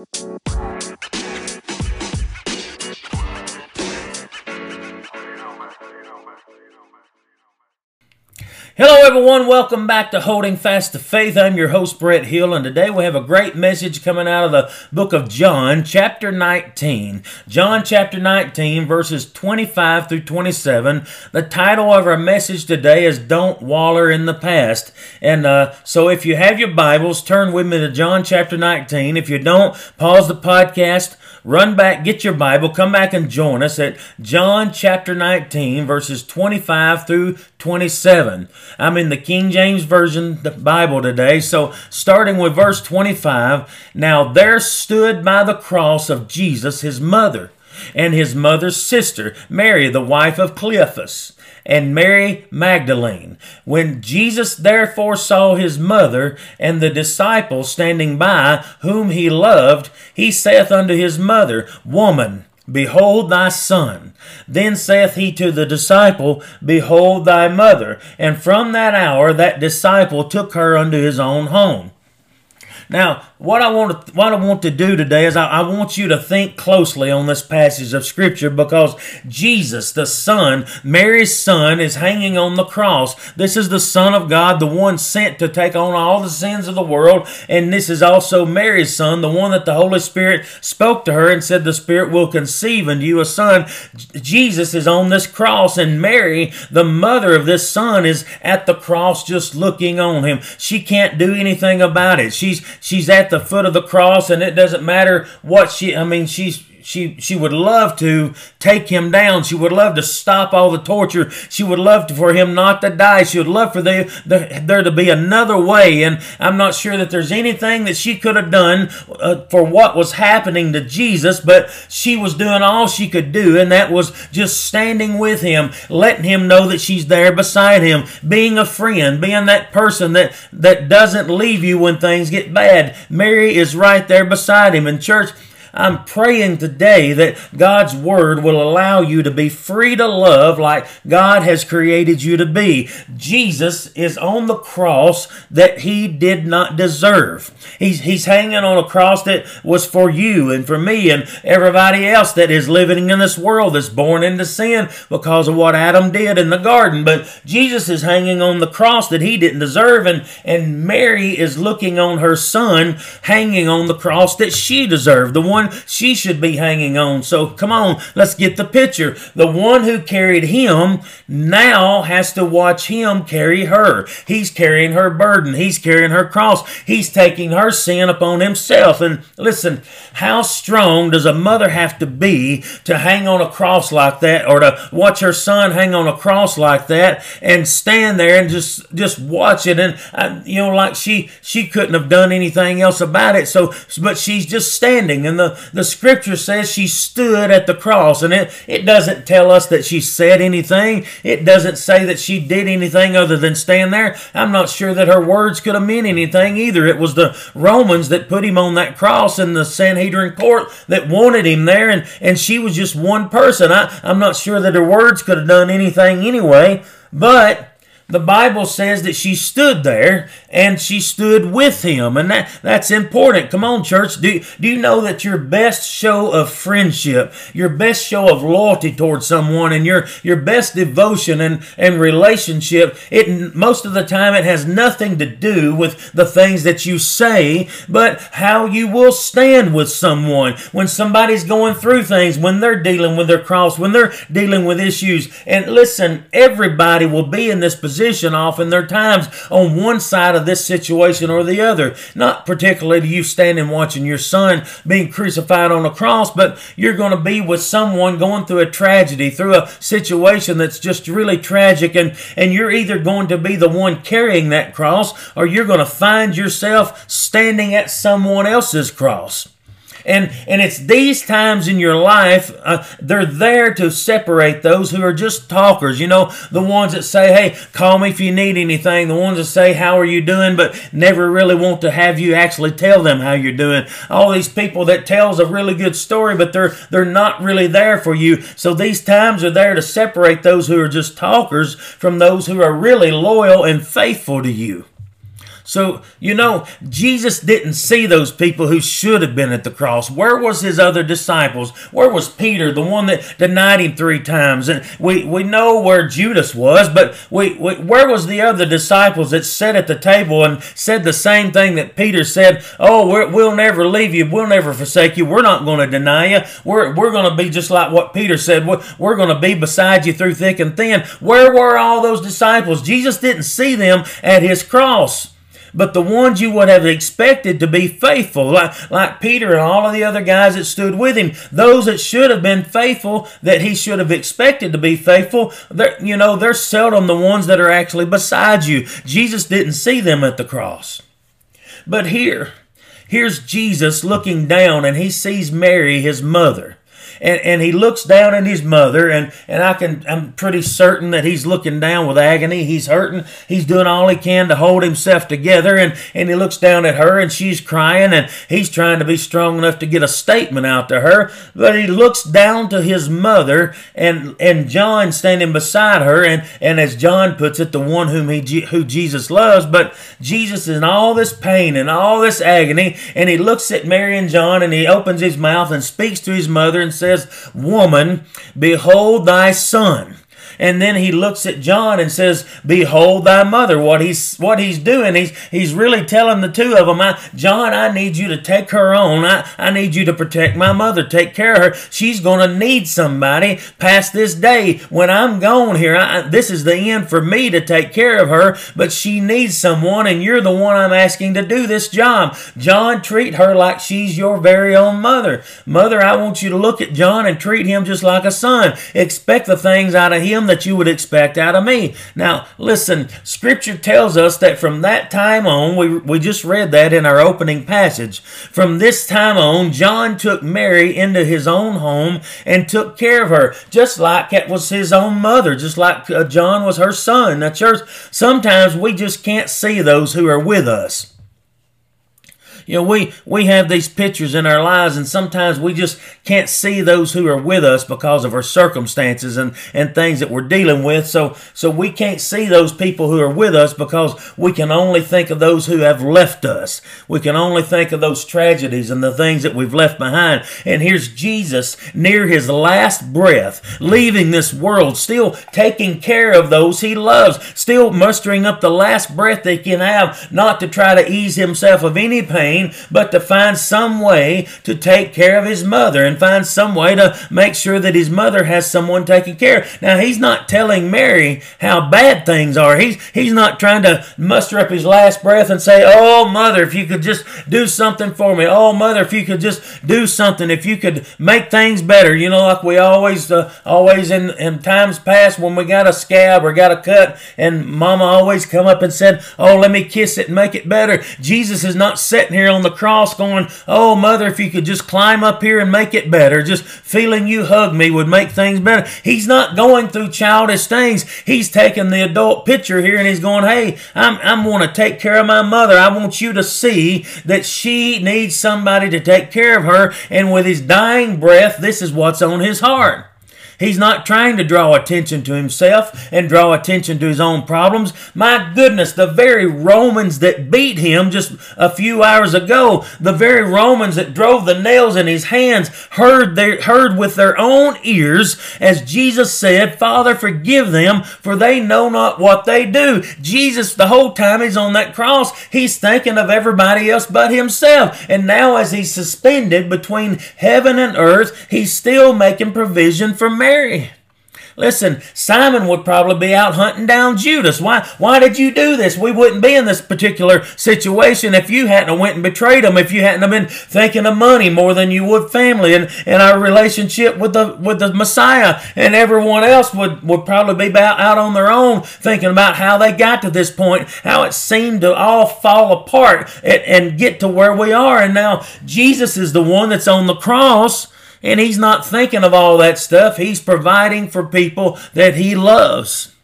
Música Hello, everyone. Welcome back to Holding Fast to Faith. I'm your host, Brett Hill, and today we have a great message coming out of the book of John, chapter 19. John, chapter 19, verses 25 through 27. The title of our message today is Don't Waller in the Past. And uh, so if you have your Bibles, turn with me to John, chapter 19. If you don't, pause the podcast run back, get your Bible, come back and join us at John chapter 19, verses 25 through 27. I'm in the King James Version the Bible today, so starting with verse 25. Now there stood by the cross of Jesus his mother and his mother's sister, Mary, the wife of Cleophas and Mary Magdalene. When Jesus therefore saw his mother and the disciples standing by, whom he loved, he saith unto his mother, Woman, Behold thy son. Then saith he to the disciple, Behold thy mother. And from that hour that disciple took her unto his own home. Now, what I want to what I want to do today is I, I, want you to think closely on this passage of scripture because Jesus, the Son, Mary's son, is hanging on the cross. This is the Son of God, the one sent to take on all the sins of the world, and this is also Mary's son, the one that the Holy Spirit spoke to her and said, "The Spirit will conceive unto you a son." Jesus is on this cross, and Mary, the mother of this son, is at the cross just looking on him. She can't do anything about it. She's she's at the foot of the cross, and it doesn't matter what she, I mean, she's she she would love to take him down. She would love to stop all the torture. She would love to, for him not to die. She would love for the, the, there to be another way. And I'm not sure that there's anything that she could have done uh, for what was happening to Jesus, but she was doing all she could do, and that was just standing with him, letting him know that she's there beside him, being a friend, being that person that that doesn't leave you when things get bad. Mary is right there beside him. In church, I'm praying today that God's Word will allow you to be free to love like God has created you to be. Jesus is on the cross that He did not deserve. He's, he's hanging on a cross that was for you and for me and everybody else that is living in this world that's born into sin because of what Adam did in the garden. But Jesus is hanging on the cross that He didn't deserve, and, and Mary is looking on her son hanging on the cross that she deserved, the one she should be hanging on. So come on, let's get the picture. The one who carried him now has to watch him carry her. He's carrying her burden. He's carrying her cross. He's taking her sin upon himself. And listen, how strong does a mother have to be to hang on a cross like that or to watch her son hang on a cross like that and stand there and just just watch it and uh, you know like she she couldn't have done anything else about it so but she's just standing and the the, scripture says she stood at the cross, and it, it doesn't tell us that she said anything. It doesn't say that she did anything other than stand there. I'm not sure that her words could have meant anything either. It was the Romans that put him on that cross in the Sanhedrin court that wanted him there, and, and she was just one person. I, I'm not sure that her words could have done anything anyway, but the Bible says that she stood there and she stood with him. And that, that's important. Come on, church. Do, do you know that your best show of friendship, your best show of loyalty towards someone, and your, your best devotion and, and relationship, it most of the time it has nothing to do with the things that you say, but how you will stand with someone when somebody's going through things, when they're dealing with their cross, when they're dealing with issues. And listen, everybody will be in this position position often. There are times on one side of this situation or the other. Not particularly you standing watching your son being crucified on a cross, but you're going to be with someone going through a tragedy, through a situation that's just really tragic, and, and you're either going to be the one carrying that cross or you're going to find yourself standing at someone else's cross. And, and it's these times in your life, uh, they're there to separate those who are just talkers. You know, the ones that say, hey, call me if you need anything. The ones that say, how are you doing, but never really want to have you actually tell them how you're doing. All these people that tells a really good story, but they're, they're not really there for you. So these times are there to separate those who are just talkers from those who are really loyal and faithful to you. So, you know, Jesus didn't see those people who should have been at the cross. Where was his other disciples? Where was Peter, the one that denied him three times? And we, we know where Judas was, but we, we where was the other disciples that sat at the table and said the same thing that Peter said? Oh, we will never leave you. We'll never forsake you. We're not going to deny you. We're, we're going to be just like what Peter said. We're, we're going to be beside you through thick and thin. Where were all those disciples? Jesus didn't see them at his cross but the ones you would have expected to be faithful, like, like Peter and all of the other guys that stood with him, those that should have been faithful, that he should have expected to be faithful, you know, they're seldom the ones that are actually beside you. Jesus didn't see them at the cross. But here, here's Jesus looking down and he sees Mary, his mother and, and he looks down at his mother, and, and I can I'm pretty certain that he's looking down with agony. He's hurting. He's doing all he can to hold himself together, and, and he looks down at her, and she's crying, and he's trying to be strong enough to get a statement out to her. But he looks down to his mother, and and John standing beside her, and, and as John puts it, the one whom he who Jesus loves. But Jesus is in all this pain and all this agony, and he looks at Mary and John, and he opens his mouth and speaks to his mother and says says, Woman, behold thy son. And then he looks at John and says, Behold thy mother. What he's what he's doing, he's he's really telling the two of them, I, John, I need you to take her on. I, I need you to protect my mother, take care of her. She's gonna need somebody past this day. When I'm gone here, I, this is the end for me to take care of her, but she needs someone, and you're the one I'm asking to do this job. John, treat her like she's your very own mother. Mother, I want you to look at John and treat him just like a son. Expect the things out of him that you would expect out of me. Now, listen, Scripture tells us that from that time on, we, we just read that in our opening passage. From this time on, John took Mary into his own home and took care of her, just like it was his own mother, just like uh, John was her son. Now, church, sometimes we just can't see those who are with us. You know, we, we have these pictures in our lives, and sometimes we just can't see those who are with us because of our circumstances and, and things that we're dealing with. So, so we can't see those people who are with us because we can only think of those who have left us. We can only think of those tragedies and the things that we've left behind. And here's Jesus near his last breath, leaving this world, still taking care of those he loves, still mustering up the last breath they can have, not to try to ease himself of any pain but to find some way to take care of his mother and find some way to make sure that his mother has someone taking care. Now, he's not telling Mary how bad things are. He's, he's not trying to muster up his last breath and say, Oh, mother, if you could just do something for me. Oh, mother, if you could just do something, if you could make things better. You know, like we always, uh, always in, in times past when we got a scab or got a cut, and mama always come up and said, Oh, let me kiss it and make it better. Jesus is not sitting here on the cross going, Oh, mother, if you could just climb up here and make it better. Just feeling you hug me would make things better. He's not going through childish things. He's taking the adult picture here and he's going, Hey, I'm, I'm going to take care of my mother. I want you to see that she needs somebody to take care of her. And with his dying breath, this is what's on his heart. He's not trying to draw attention to himself and draw attention to his own problems. My goodness, the very Romans that beat him just a few hours ago, the very Romans that drove the nails in his hands, heard, their, heard with their own ears as Jesus said, Father, forgive them, for they know not what they do. Jesus, the whole time he's on that cross, he's thinking of everybody else but himself. And now, as he's suspended between heaven and earth, he's still making provision for marriage Mary. Listen, Simon would probably be out hunting down Judas. Why, why did you do this? We wouldn't be in this particular situation if you hadn't went and betrayed him, if you hadn't been thinking of money more than you would family and, and our relationship with the with the Messiah. And everyone else would, would probably be out on their own thinking about how they got to this point, how it seemed to all fall apart and, and get to where we are. And now Jesus is the one that's on the cross and he's not thinking of all that stuff. He's providing for people that he loves.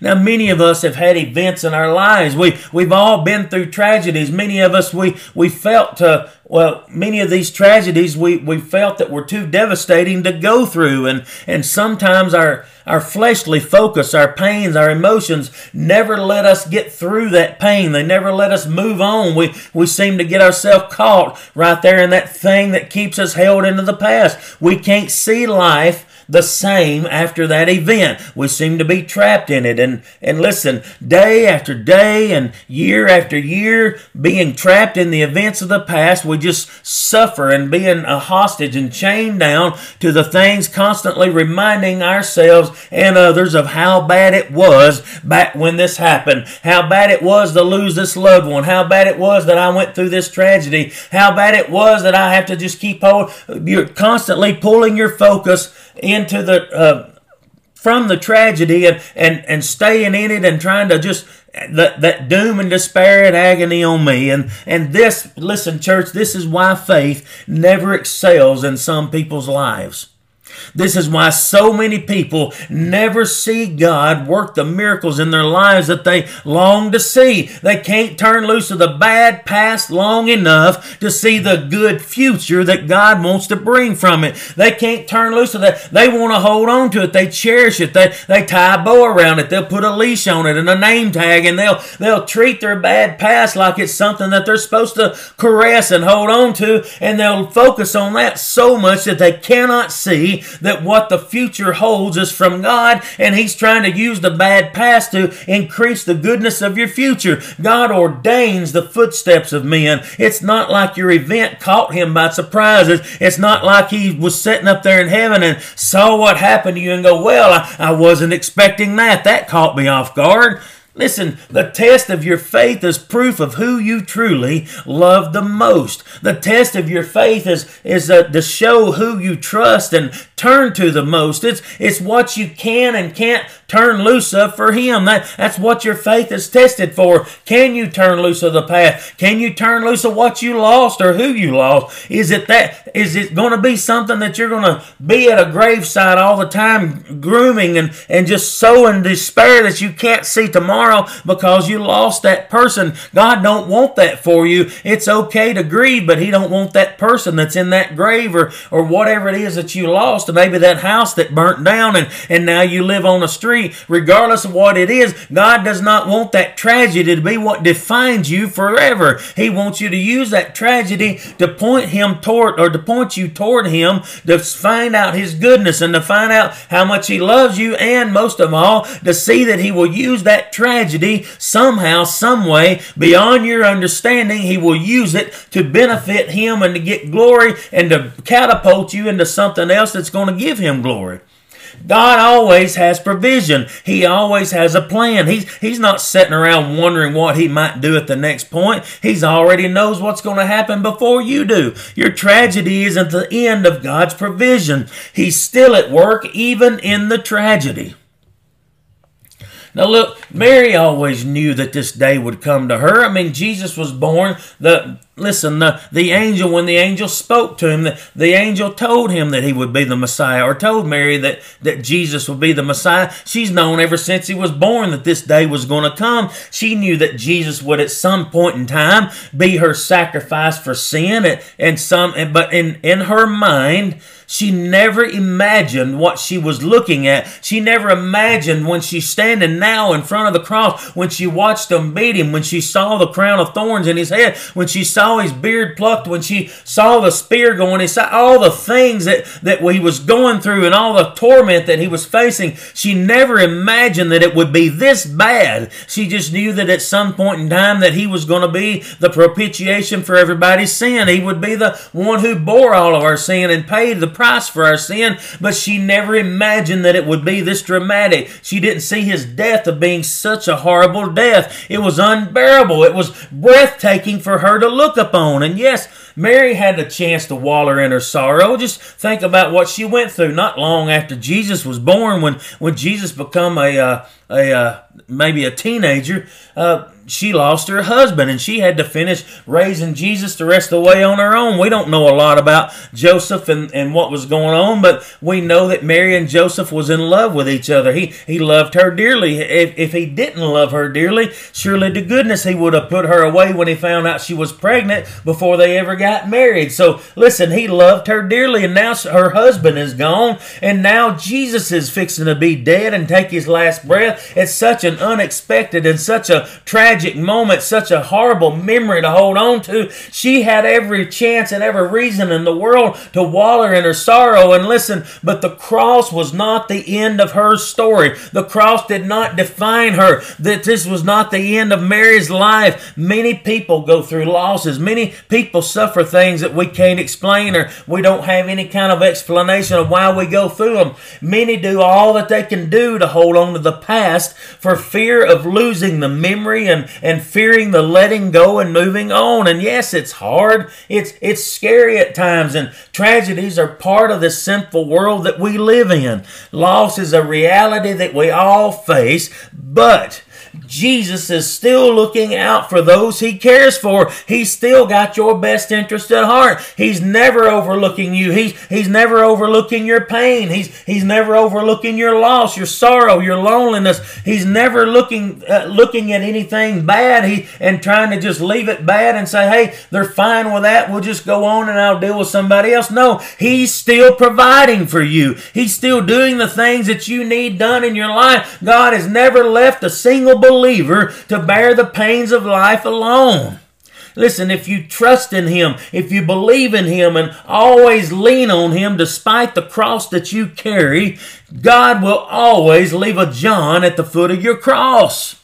Now, many of us have had events in our lives. We we've all been through tragedies. Many of us we we felt uh, well, many of these tragedies we, we felt that were too devastating to go through, and, and sometimes our, our fleshly focus, our pains, our emotions never let us get through that pain. They never let us move on. We, we seem to get ourselves caught right there in that thing that keeps us held into the past. We can't see life the same after that event. We seem to be trapped in it. And, and listen, day after day and year after year, being trapped in the events of the past, we just suffer and being a hostage and chained down to the things constantly reminding ourselves and others of how bad it was back when this happened, how bad it was to lose this loved one, how bad it was that I went through this tragedy, how bad it was that I have to just keep hold. You're constantly pulling your focus into the uh, from the tragedy and, and, and staying in it and trying to just that, that doom and despair and agony on me. And, and this, listen, church, this is why faith never excels in some people's lives. This is why so many people never see God work the miracles in their lives that they long to see. They can't turn loose of the bad past long enough to see the good future that God wants to bring from it. They can't turn loose of that. They want to hold on to it. They cherish it. They, they tie a bow around it. They'll put a leash on it and a name tag and they'll, they'll treat their bad past like it's something that they're supposed to caress and hold on to and they'll focus on that so much that they cannot see that what the future holds is from God, and He's trying to use the bad past to increase the goodness of your future. God ordains the footsteps of men. It's not like your event caught Him by surprise. It's not like He was sitting up there in heaven and saw what happened to you and go, Well, I, I wasn't expecting that. That caught me off guard. Listen, the test of your faith is proof of who you truly love the most. The test of your faith is, is uh, to show who you trust and turn to the most. It's, it's what you can and can't turn loose of for Him. That, that's what your faith is tested for. Can you turn loose of the past? Can you turn loose of what you lost or who you lost? Is it that? Is it going to be something that you're going to be at a graveside all the time, grooming and, and just so in despair that you can't see tomorrow because you lost that person? God don't want that for you. It's okay to grieve, but He don't want that person that's in that grave or, or whatever it is that you lost, or maybe that house that burnt down and, and now you live on the street regardless of what it is, God does not want that tragedy to be what defines you forever. He wants you to use that tragedy to point him toward or to point you toward him to find out his goodness and to find out how much he loves you and most of all to see that he will use that tragedy somehow, some way beyond your understanding. He will use it to benefit him and to get glory and to catapult you into something else that's going to give him glory. God always has provision. He always has a plan. He's, he's not sitting around wondering what he might do at the next point. He's already knows what's going to happen before you do. Your tragedy isn't the end of God's provision. He's still at work even in the tragedy. Now look, Mary always knew that this day would come to her. I mean, Jesus was born. The listen, the, the angel, when the angel spoke to him, the, the angel told him that he would be the Messiah, or told Mary that, that Jesus would be the Messiah. She's known ever since he was born that this day was going to come. She knew that Jesus would at some point in time be her sacrifice for sin, and, and some, but in, in her mind, she never imagined what she was looking at. She never imagined when she's standing now in front of the cross, when she watched them beat him, when she saw the crown of thorns in his head, when she saw his beard plucked, when she saw the spear going, he saw all the things that, that he was going through and all the torment that he was facing. She never imagined that it would be this bad. She just knew that at some point in time that he was going to be the propitiation for everybody's sin. He would be the one who bore all of our sin and paid the price for our sin, but she never imagined that it would be this dramatic. She didn't see his death of being such a horrible death. It was unbearable. It was breathtaking for her to look upon. And yes, Mary had a chance to waller in her sorrow. Just think about what she went through not long after Jesus was born when, when Jesus became a, uh, a uh, maybe a teenager, uh, she lost her husband and she had to finish raising Jesus the rest of the way on her own. We don't know a lot about Joseph and, and what was going on, but we know that Mary and Joseph was in love with each other. He he loved her dearly. If, if he didn't love her dearly, surely to goodness he would have put her away when he found out she was pregnant before they ever got married. So listen, he loved her dearly and now her husband is gone and now Jesus is fixing to be dead and take his last breath. It's such an unexpected and such a tragic moment, such a horrible memory to hold on to. She had every chance and every reason in the world to waller in her sorrow and listen, but the cross was not the end of her story. The cross did not define her. That this was not the end of Mary's life. Many people go through losses. Many people suffer things that we can't explain or we don't have any kind of explanation of why we go through them. Many do all that they can do to hold on to the past for fear of losing the memory and and fearing the letting go and moving on. And yes, it's hard. It's it's scary at times and tragedies are part of the sinful world that we live in. Loss is a reality that we all face, but Jesus is still looking out for those he cares for. He's still got your best interest at heart. He's never overlooking you. He's, he's never overlooking your pain. He's, he's never overlooking your loss, your sorrow, your loneliness. He's never looking, uh, looking at anything bad he, and trying to just leave it bad and say, hey, they're fine with that. We'll just go on and I'll deal with somebody else. No, he's still providing for you. He's still doing the things that you need done in your life. God has never left a single believer to bear the pains of life alone. Listen, if you trust in Him, if you believe in Him, and always lean on Him despite the cross that you carry, God will always leave a John at the foot of your cross.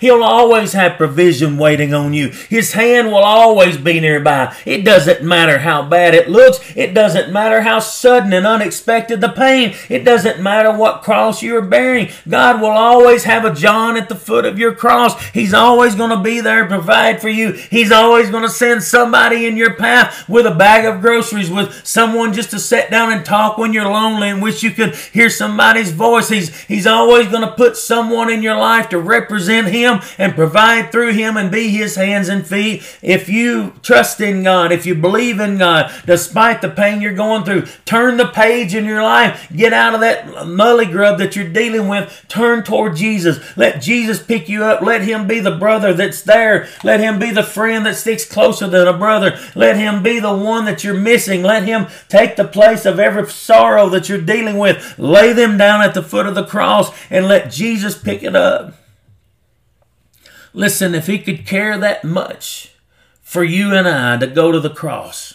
He'll always have provision waiting on you. His hand will always be nearby. It doesn't matter how bad it looks. It doesn't matter how sudden and unexpected the pain. It doesn't matter what cross you're bearing. God will always have a John at the foot of your cross. He's always going to be there to provide for you. He's always going to send somebody in your path with a bag of groceries, with someone just to sit down and talk when you're lonely and wish you could hear somebody's voice. He's, he's always going to put someone in your life to represent Him him and provide through him and be his hands and feet. If you trust in God, if you believe in God, despite the pain you're going through, turn the page in your life. Get out of that mully grub that you're dealing with. Turn toward Jesus. Let Jesus pick you up. Let him be the brother that's there. Let him be the friend that sticks closer than a brother. Let him be the one that you're missing. Let him take the place of every sorrow that you're dealing with. Lay them down at the foot of the cross and let Jesus pick it up. Listen, if he could care that much for you and I to go to the cross,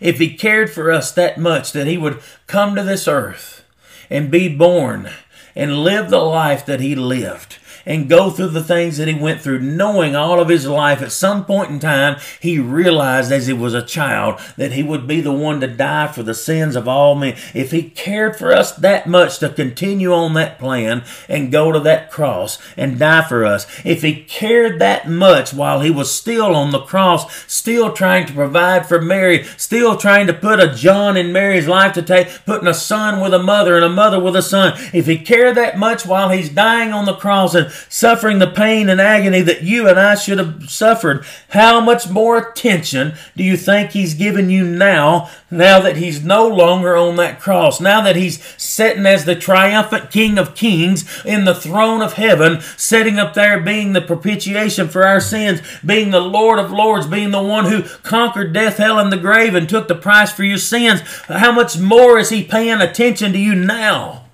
if he cared for us that much that he would come to this earth and be born and live the life that he lived, and go through the things that he went through, knowing all of his life at some point in time, he realized as he was a child that he would be the one to die for the sins of all men. If he cared for us that much to continue on that plan and go to that cross and die for us, if he cared that much while he was still on the cross, still trying to provide for Mary, still trying to put a John in Mary's life to take, putting a son with a mother and a mother with a son, if he cared that much while he's dying on the cross and suffering the pain and agony that you and I should have suffered, how much more attention do you think He's given you now, now that He's no longer on that cross, now that He's sitting as the triumphant King of Kings in the throne of heaven, sitting up there being the propitiation for our sins, being the Lord of Lords, being the one who conquered death, hell, and the grave and took the price for your sins? How much more is He paying attention to you now?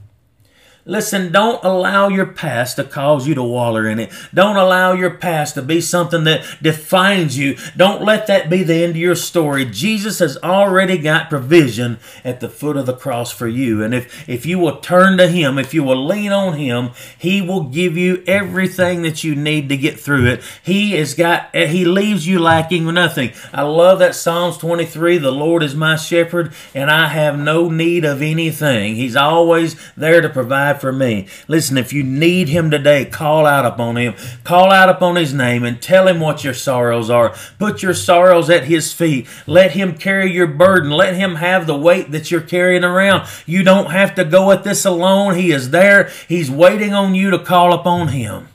Listen, don't allow your past to cause you to waller in it. Don't allow your past to be something that defines you. Don't let that be the end of your story. Jesus has already got provision at the foot of the cross for you. And if, if you will turn to Him, if you will lean on Him, He will give you everything that you need to get through it. He has got, He leaves you lacking nothing. I love that Psalms 23, the Lord is my shepherd and I have no need of anything. He's always there to provide died for me. Listen, if you need him today, call out upon him. Call out upon his name and tell him what your sorrows are. Put your sorrows at his feet. Let him carry your burden. Let him have the weight that you're carrying around. You don't have to go at this alone. He is there. He's waiting on you to call upon him.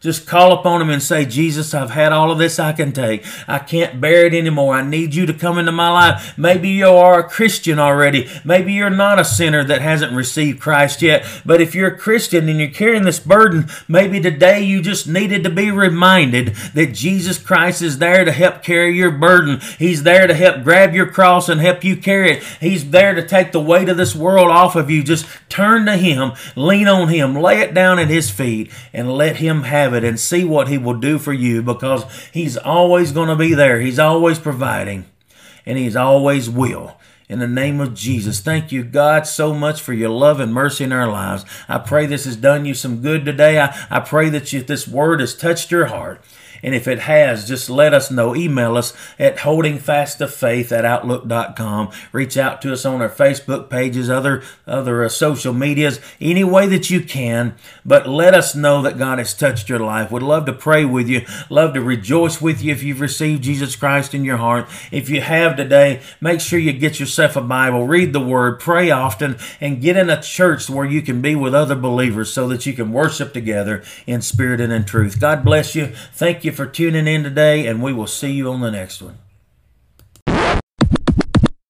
Just call upon him and say, Jesus, I've had all of this I can take. I can't bear it anymore. I need you to come into my life. Maybe you are a Christian already. Maybe you're not a sinner that hasn't received Christ yet. But if you're a Christian and you're carrying this burden, maybe today you just needed to be reminded that Jesus Christ is there to help carry your burden. He's there to help grab your cross and help you carry it. He's there to take the weight of this world off of you. Just turn to Him, lean on Him, lay it down at His feet, and let Him have have it and see what He will do for you because He's always going to be there. He's always providing, and He's always will. In the name of Jesus, thank you, God, so much for your love and mercy in our lives. I pray this has done you some good today. I, I pray that you, this word has touched your heart. And if it has, just let us know. Email us at holdingfasttofaith at outlook.com. Reach out to us on our Facebook pages, other, other uh, social medias, any way that you can. But let us know that God has touched your life. Would love to pray with you. Love to rejoice with you if you've received Jesus Christ in your heart. If you have today, make sure you get yourself a Bible, read the Word, pray often, and get in a church where you can be with other believers so that you can worship together in spirit and in truth. God bless you. Thank you you for tuning in today, and we will see you on the next one.